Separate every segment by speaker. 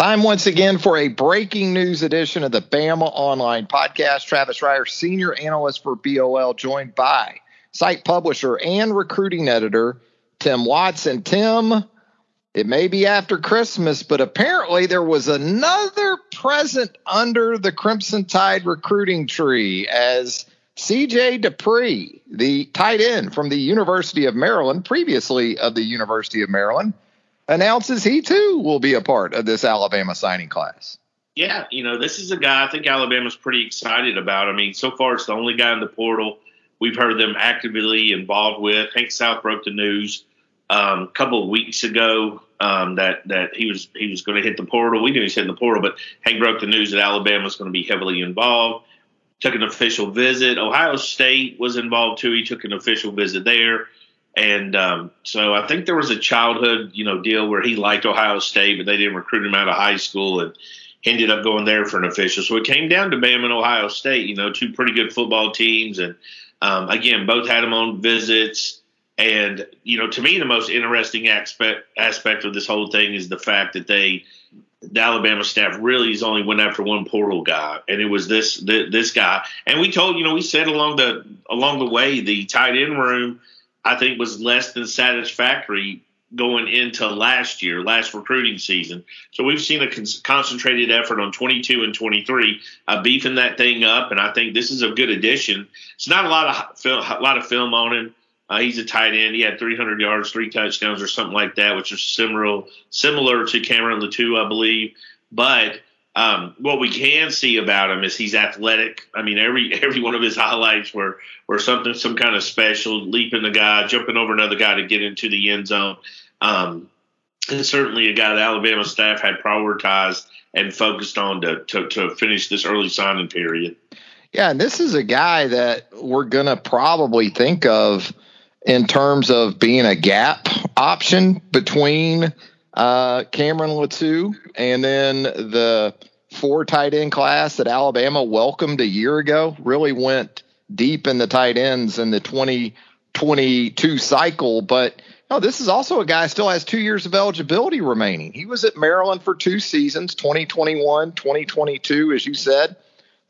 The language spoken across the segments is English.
Speaker 1: Time once again for a breaking news edition of the Bama Online Podcast. Travis Reier, senior analyst for BOL, joined by site publisher and recruiting editor Tim Watson. Tim, it may be after Christmas, but apparently there was another present under the Crimson Tide recruiting tree as CJ Dippre, the tight end from the University of Maryland, previously of the University of Maryland, announces he too will be a part of this Alabama signing class.
Speaker 2: Yeah, you know, this is a guy I think Alabama's pretty excited about. I mean, so far it's the only guy in the portal we've heard them actively involved with. Hank South broke the news um, a couple of weeks ago um, that that he was he was going to hit the portal. We knew he was hitting the portal, but Hank broke the news that Alabama was going to be heavily involved. Took an official visit. Ohio State was involved too. He took an official visit there. And um, so I think there was a childhood, you know, deal where he liked Ohio State, but they didn't recruit him out of high school, and he ended up going there for an official. So it came down to Bama and Ohio State, you know, two pretty good football teams, and um, again, both had them on visits. And you know, to me, the most interesting aspect aspect of this whole thing is the fact that they, the Alabama staff, really is only went after one portal guy, and it was this this guy. And we told, you know, we said along the along the way, the tight end room I think was less than satisfactory going into last year, last recruiting season. So we've seen a con- concentrated effort on 22 and 23, uh, beefing that thing up, and I think this is a good addition. It's not a lot of film, a lot of film on him. Uh, he's a tight end. He had 300 yards, three touchdowns, or something like that, which is similar similar to Cameron Latu, I believe. But um, what we can see about him is he's athletic. I mean, every every one of his highlights were were something, some kind of special, leaping the guy, jumping over another guy to get into the end zone. Um, and certainly a guy that Alabama staff had prioritized and focused on to, to, to finish this early signing period.
Speaker 1: Yeah, and this is a guy that we're going to probably think of in terms of being a gap option between uh, Cameron Latu, and then the four tight end class that Alabama welcomed a year ago really went deep in the tight ends in the 2022 cycle. But no, this is also a guy still has two years of eligibility remaining. He was at Maryland for two seasons, 2021, 2022, as you said.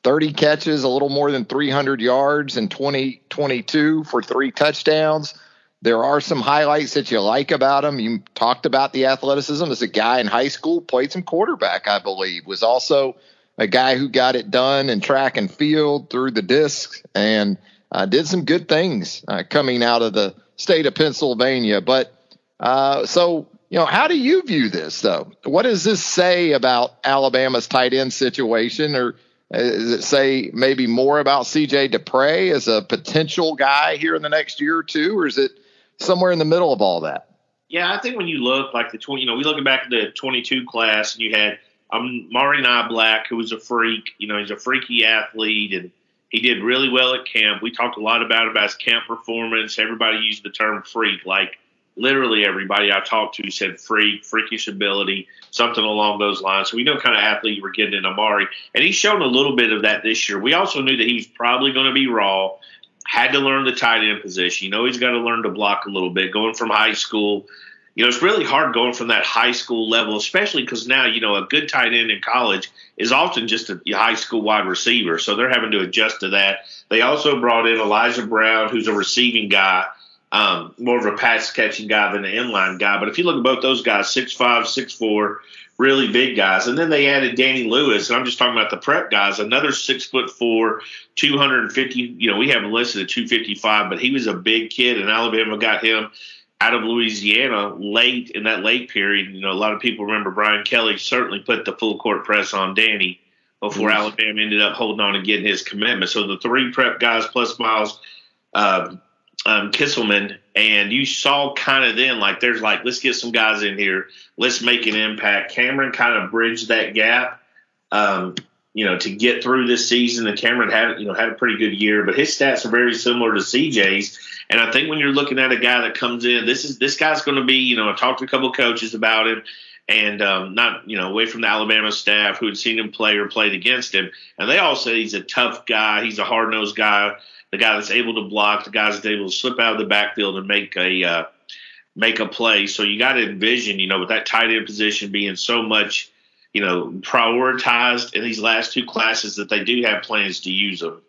Speaker 1: 30 catches, a little more than 300 yards in 2022 for three touchdowns. There are some highlights that you like about him. You talked about the athleticism as a guy in high school, played some quarterback, I believe, was also a guy who got it done in track and field through the discs and uh, did some good things uh, coming out of the state of Pennsylvania. But uh, so, you know, how do you view this, though? What does this say about Alabama's tight end situation? Or uh, does it say maybe more about CJ Dippre as a potential guy here in the next year or two? Or is it somewhere in the middle of all that.
Speaker 2: Yeah, I think when you look like the twenty, you know, we looking back at the twenty-two class, and you had um, Mari Niblack, who was a freak. You know, he's a freaky athlete, and he did really well at camp. We talked a lot about about his camp performance. Everybody used the term freak, like literally everybody I talked to said freak, freakish ability, something along those lines. So we know kind of athlete you were getting in Amari, and he's shown a little bit of that this year. We also knew that he was probably going to be raw had to learn the tight end position. You know, he's got to learn to block a little bit. Going from high school, you know, it's really hard going from that high school level, especially because now, you know, a good tight end in college is often just a high school wide receiver. So they're having to adjust to that. They also brought in Elijah Brown, who's a receiving guy, um, more of a pass catching guy than an inline guy. But if you look at both those guys, six five, six four, really big guys. And then they added Danny Lewis, and I'm just talking about the prep guys, another six foot four, 250. You know, we have him listed at 255, but he was a big kid, and Alabama got him out of Louisiana late in that late period. You know, a lot of people remember Brian Kelly certainly put the full court press on Danny before mm-hmm. Alabama ended up holding on and getting his commitment. So the three prep guys plus Miles. Uh, um, Kitselman, and you saw kind of then like there's like let's get some guys in here, let's make an impact. Cameron kind of bridged that gap, um, you know, to get through this season. And Cameron had you know had a pretty good year, but his stats are very similar to CJ's. And I think when you're looking at a guy that comes in, this is this guy's going to be you know I talked to a couple coaches about him. And um, not, you know, away from the Alabama staff who had seen him play or played against him, and they all say he's a tough guy. He's a hard nosed guy the guy that's able to block, the guy that's able to slip out of the backfield and make a uh, make a play. So you got to envision, you know, with that tight end position being so much, you know, prioritized in these last two classes that they do have plans to use them.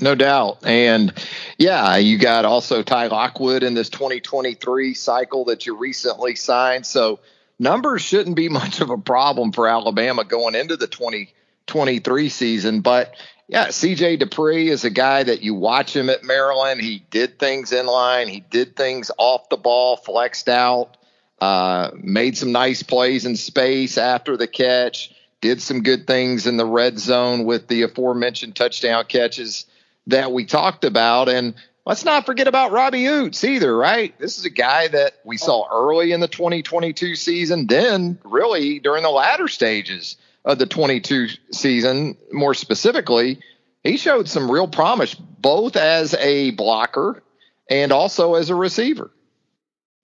Speaker 1: No doubt. And yeah, you got also Ty Lockwood in this 2023 cycle that you recently signed. So numbers shouldn't be much of a problem for Alabama going into the 2023 season. But yeah, CJ Dippre is a guy that you watch him at Maryland. He did things in line, he did things off the ball, flexed out, uh, made some nice plays in space after the catch, did some good things in the red zone with the aforementioned touchdown catches that we talked about. And let's not forget about Robbie Ouzts either, right? This is a guy that we saw early in the 2022 season, then really during the latter stages of the 22 season, more specifically, he showed some real promise both as a blocker and also as a receiver.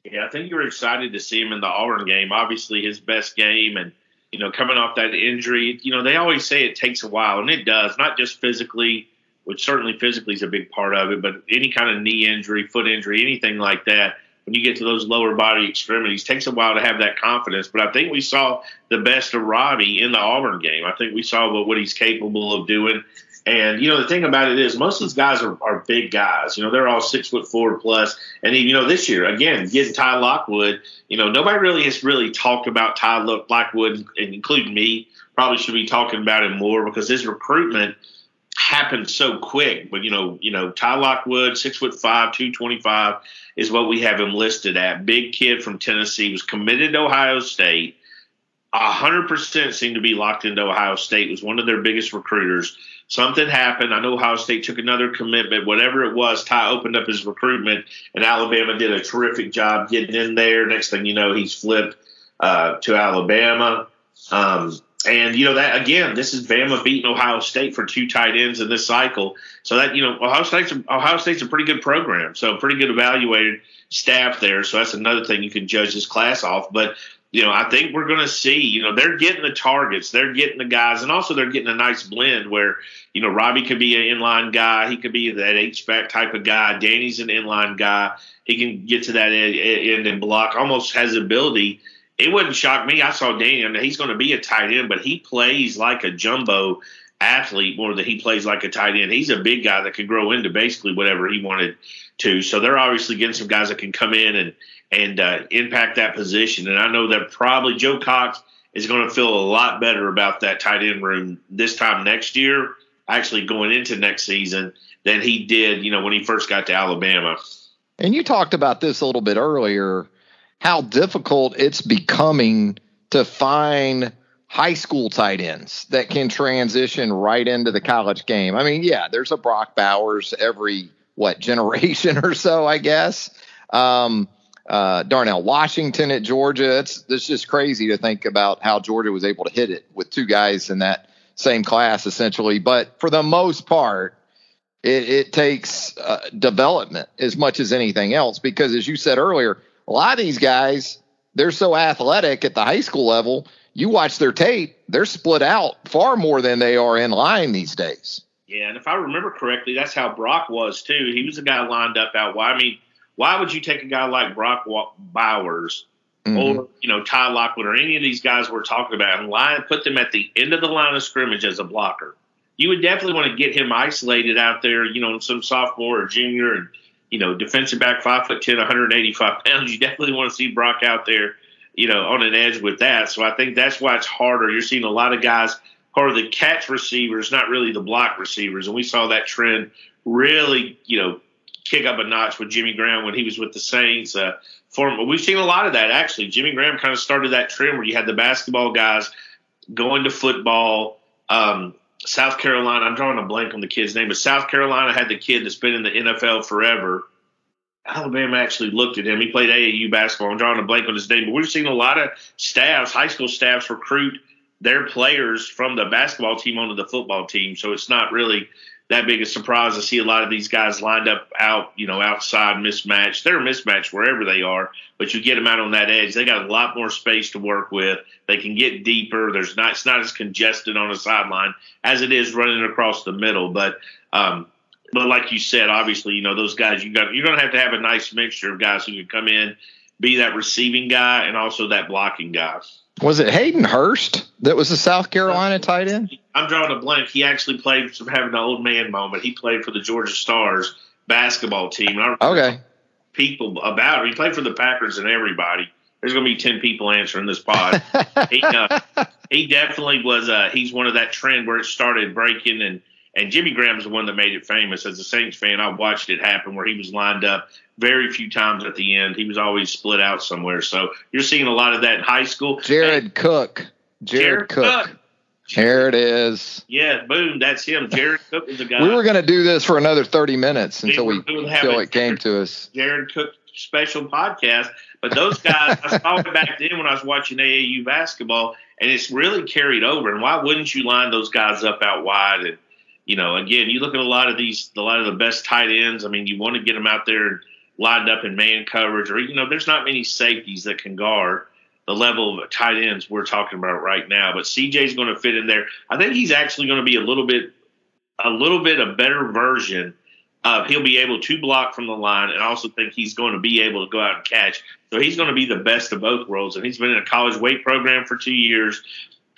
Speaker 2: Yeah, I think you were excited to see him in the Auburn game. Obviously, his best game, and you know, coming off that injury, you know, they always say it takes a while, and it does. Not just physically, which certainly physically is a big part of it, but any kind of knee injury, foot injury, anything like that when you get to those lower body extremities. Takes a while to have that confidence, but I think we saw the best of Robbie in the Auburn game. I think we saw what, what he's capable of doing. And you know the thing about it is most of these guys are, are big guys. You know they're all six foot four plus. And you know this year again getting Ty Lockwood. You know nobody really has really talked about Ty Lockwood, including me. Probably should be talking about him more because his recruitment happened so quick. But you know, you know, Ty Lockwood, six foot five, two twenty five, is what we have him listed at. Big kid from Tennessee, was committed to Ohio State. hundred percent seemed to be locked into Ohio State. Was one of their biggest recruiters. Something happened. I know Ohio State took another commitment. Whatever it was, Ty opened up his recruitment, and Alabama did a terrific job getting in there. Next thing you know, he's flipped uh, to Alabama. Um, and you know that again, this is Bama beating Ohio State for two tight ends in this cycle. So that you know Ohio State's a, Ohio State's a pretty good program, so pretty good evaluated staff there. So that's another thing you can judge this class off. But you know I think we're going to see you know they're getting the targets, they're getting the guys, and also they're getting a nice blend where you know Robbie could be an inline guy, he could be that H back type of guy. Danny's an inline guy, he can get to that end and block. Almost has ability it wouldn't shock me. I saw Daniel. He's going to be a tight end, but he plays like a jumbo athlete more than he plays like a tight end. He's a big guy that can grow into basically whatever he wanted to. So they're obviously getting some guys that can come in and and uh, impact that position. And I know that probably Joe Cox is going to feel a lot better about that tight end room this time next year, actually going into next season, than he did, you know, when he first got to Alabama.
Speaker 1: And you talked about this a little bit earlier how difficult it's becoming to find high school tight ends that can transition right into the college game. I mean, yeah, there's a Brock Bowers every what generation or so, I guess. Um, uh, Darnell Washington at Georgia. It's it's just crazy to think about how Georgia was able to hit it with two guys in that same class, essentially. But for the most part, it, it takes uh, development as much as anything else because, as you said earlier, a lot of these guys, they're so athletic at the high school level. You watch their tape, they're split out far more than they are in line these days.
Speaker 2: Yeah, and if I remember correctly, that's how Brock was too. He was a guy lined up out wide. I mean, why would you take a guy like Brock Bowers mm-hmm. or you know Ty Lockwood or any of these guys we're talking about and line put them at the end of the line of scrimmage as a blocker? You would definitely want to get him isolated out there, you know, some sophomore or junior, and you know, defensive back, five foot ten, 185 pounds. You definitely want to see Brock out there, you know, on an edge with that. So I think that's why it's harder. You're seeing a lot of guys who are the catch receivers, not really the block receivers. And we saw that trend really, you know, kick up a notch with Jimmy Graham when he was with the Saints. Uh, for, we've seen a lot of that actually. Jimmy Graham kind of started that trend where you had the basketball guys going to football. Um, South Carolina. I'm drawing a blank on the kid's name, but South Carolina had the kid that's been in the NFL forever. Alabama actually looked at him. He played AAU basketball. I'm drawing a blank on his name, but we've seen a lot of staffs, high school staffs, recruit their players from the basketball team onto the football team. So it's not really that big a surprise to see a lot of these guys lined up out, you know, outside mismatched. They're mismatched wherever they are, but you get them out on that edge. They got a lot more space to work with. They can get deeper. There's not it's not as congested on the sideline as it is running across the middle. But um, but like you said, obviously, you know, those guys you got you're gonna have to have a nice mixture of guys who can come in, be that receiving guy and also that blocking guy.
Speaker 1: Was it Hayden Hurst that was the South Carolina tight end?
Speaker 2: I'm drawing a blank. He actually played from having an old man moment. He played for the Georgia Stars basketball team.
Speaker 1: okay.
Speaker 2: People about him. He played for the Packers and everybody. There's going to be ten people answering this pod. he, uh, he definitely was. Uh, he's one of that trend where it started breaking and and Jimmy Graham's the one that made it famous. As a Saints fan, I watched it happen where he was lined up very few times at the end. He was always split out somewhere. So you're seeing a lot of that in high school.
Speaker 1: Jared and, Cook. Jared, Jared Cook. Cook. There it is.
Speaker 2: Yeah, boom, that's him. Jared Cook is the guy.
Speaker 1: We were going to do this for another 30 minutes until we, we until it came to us.
Speaker 2: Jared Cook special podcast. But those guys, I saw it back then when I was watching AAU basketball, and it's really carried over. And why wouldn't you line those guys up out wide and you know, again, you look at a lot of these, a lot of the best tight ends. I mean, you want to get them out there lined up in man coverage, or you know, there's not many safeties that can guard the level of tight ends we're talking about right now. But CJ's going to fit in there. I think he's actually going to be a little bit, a little bit a better version of he'll be able to block from the line, and I also think he's going to be able to go out and catch. So he's going to be the best of both worlds. And he's been in a college weight program for two years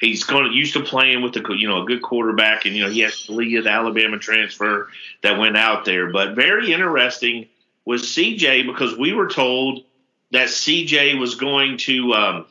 Speaker 2: he's going to, used to playing with the you know a good quarterback, and you know he has lead the Alabama transfer that went out there. But very interesting was CJ because we were told that CJ was going to um,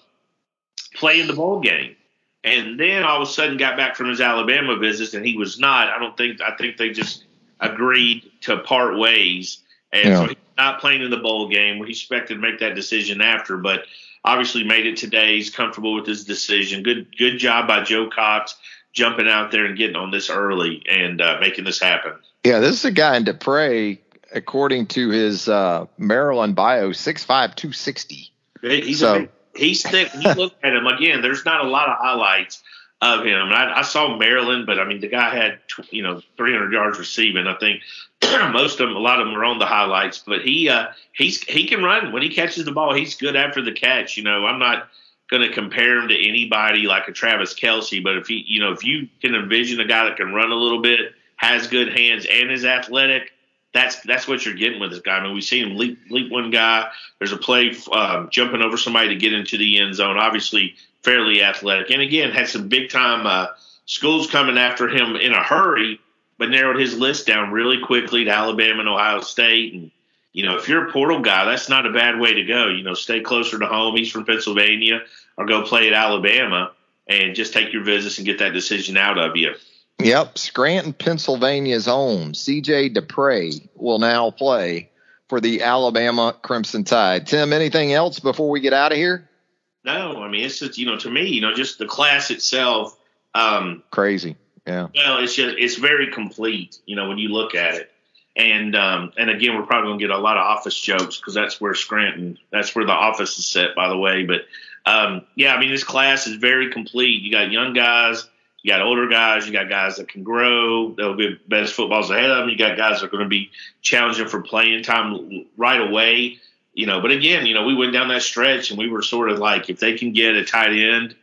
Speaker 2: play in the bowl game, and then all of a sudden got back from his Alabama visit, and he was not. I don't think I think they just agreed to part ways, and yeah. so he's not playing in the bowl game. We expected to make that decision after, but obviously made it today. He's comfortable with his decision. Good good job by Joe Cox jumping out there and getting on this early and uh, making this happen.
Speaker 1: Yeah, this is a guy in Dippre, according to his uh, Maryland bio, 6'5", 260.
Speaker 2: He's so, a, he's thick. You look at him again. There's not a lot of highlights of him. I, I, saw Maryland, but I mean the guy had you know 300 yards receiving. I think most of them, a lot of them are on the highlights, but he uh, he's he can run when he catches the ball. He's good after the catch. You know, I'm not going to compare him to anybody like a Travis Kelce, but if he, you know, if you can envision a guy that can run a little bit, has good hands, and is athletic, that's that's what you're getting with this guy. I mean, we've seen him leap leap one guy. There's a play um, jumping over somebody to get into the end zone. Obviously, fairly athletic, and again had some big time uh, schools coming after him in a hurry but narrowed his list down really quickly to Alabama and Ohio State. And, you know, if you're a portal guy, that's not a bad way to go. You know, stay closer to home. He's from Pennsylvania or go play at Alabama and just take your visits and get that decision out of you.
Speaker 1: Yep. Scranton, Pennsylvania's own CJ Dippre will now play for the Alabama Crimson Tide. Tim, anything else before we get out of here?
Speaker 2: No, I mean, it's just, you know, to me, you know, just the class itself. Um,
Speaker 1: Crazy yeah.
Speaker 2: Well, it's just it's very complete, you know, when you look at it. And um, and again, we're probably gonna get a lot of office jokes because that's where Scranton, that's where the office is set, by the way. But um, yeah, I mean, this class is very complete. You got young guys, you got older guys, you got guys that can grow. There'll be best footballs ahead of them. You got guys that are going to be challenging for playing time right away. You know, but again, you know, we went down that stretch and we were sort of like, if they can get a tight end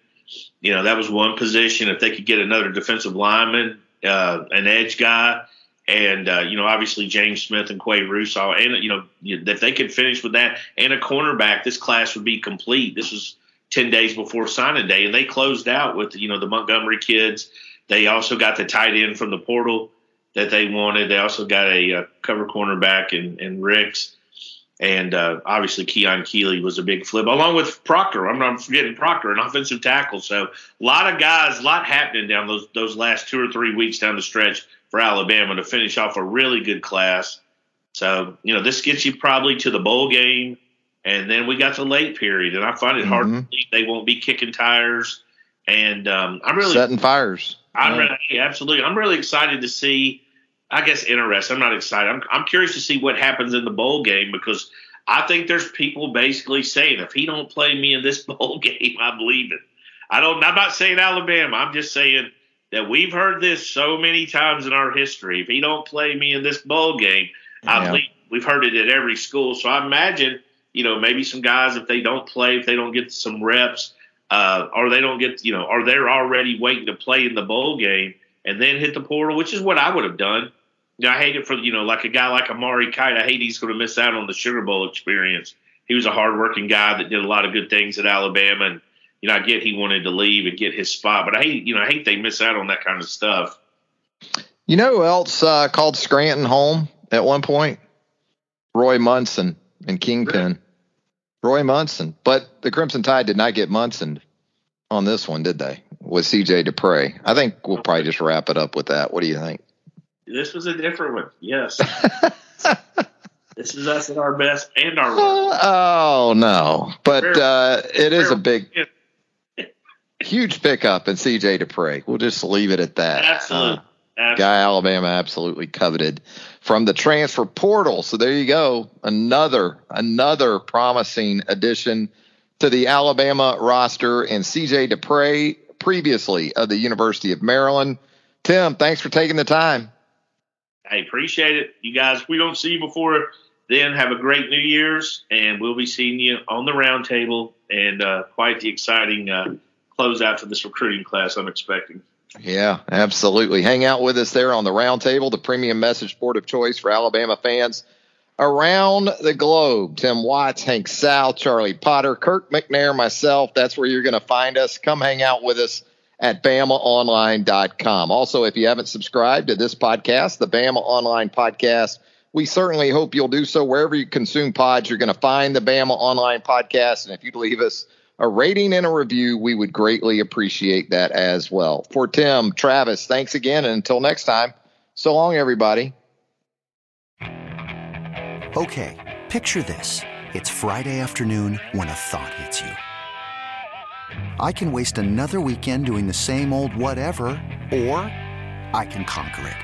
Speaker 2: you know, that was one position. If they could get another defensive lineman, uh, an edge guy, and uh, you know, obviously James Smith and Qua Russaw, and you know, if they could finish with that and a cornerback, this class would be complete. This was ten days before signing day, and they closed out with you know the Montgomery kids. They also got the tight end from the portal that they wanted. They also got a, a cover cornerback and and Ricks and uh, obviously Keon Keeley was a big flip, along with Proctor. I'm not forgetting Proctor, an offensive tackle. So a lot of guys, a lot happening down those those last two or three weeks down the stretch for Alabama to finish off a really good class. So you know this gets you probably to the bowl game, and then we got the late period, and I find it mm-hmm. hard to believe they won't be kicking tires. And um, I'm really
Speaker 1: setting fires.
Speaker 2: I'm yeah. really absolutely. I'm really excited to see I guess interested. I'm not excited. I'm, I'm curious to see what happens in the bowl game because I think there's people basically saying if he don't play me in this bowl game, I believe it. I don't. I'm not saying Alabama. I'm just saying that we've heard this so many times in our history. If he don't play me in this bowl game, yeah. I believe we've heard it at every school. So I imagine, you know, maybe some guys if they don't play, if they don't get some reps, uh, or they don't get, you know, or they're already waiting to play in the bowl game and then hit the portal, which is what I would have done. You know, I hate it for you know, like a guy like Amari Kight. I hate he's going to miss out on the Sugar Bowl experience. He was a hardworking guy that did a lot of good things at Alabama, and you know, I get he wanted to leave and get his spot, but I hate you know, I hate they miss out on that kind of stuff.
Speaker 1: You know who else uh, called Scranton home at one point? Roy Munson and Kingpin. Roy Munson, but the Crimson Tide did not get Munson on this one, did they? With CJ Dippre. I think we'll probably just wrap it up with that. What do you think?
Speaker 2: This was a different one. Yes. this is us at our best and our worst.
Speaker 1: oh no, but uh, it is a big, huge pickup in CJ Dippre. We'll just leave it at that.
Speaker 2: Absolutely. Uh, Absolutely.
Speaker 1: Guy Alabama absolutely coveted from the transfer portal. So there you go, another another promising addition to the Alabama roster and CJ Dippre previously of the University of Maryland. Tim, thanks for taking the time.
Speaker 2: I appreciate it. You guys, we don't see you before then. Have a great New Year's, and we'll be seeing you on the roundtable and uh, quite the exciting uh, closeout to this recruiting class I'm expecting.
Speaker 1: Yeah, absolutely. Hang out with us there on the roundtable, the premium message board of choice for Alabama fans around the globe. Tim Watts, Hank South, Charlie Potter, Kirk McNair, myself. That's where you're going to find us. Come hang out with us at BamaOnline.com. Also, if you haven't subscribed to this podcast, the Bama Online Podcast, we certainly hope you'll do so wherever you consume pods. You're going to find the Bama Online Podcast. And if you'd leave us a rating and a review, we would greatly appreciate that as well. For Tim, Travis, thanks again. And until next time, so long, everybody.
Speaker 3: Okay, picture this. It's Friday afternoon when a thought hits you. I can waste another weekend doing the same old whatever, or I can conquer it.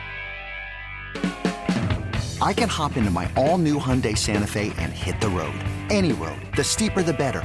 Speaker 3: I can hop into my all new Hyundai Santa Fe and hit the road. Any road. The steeper, the better.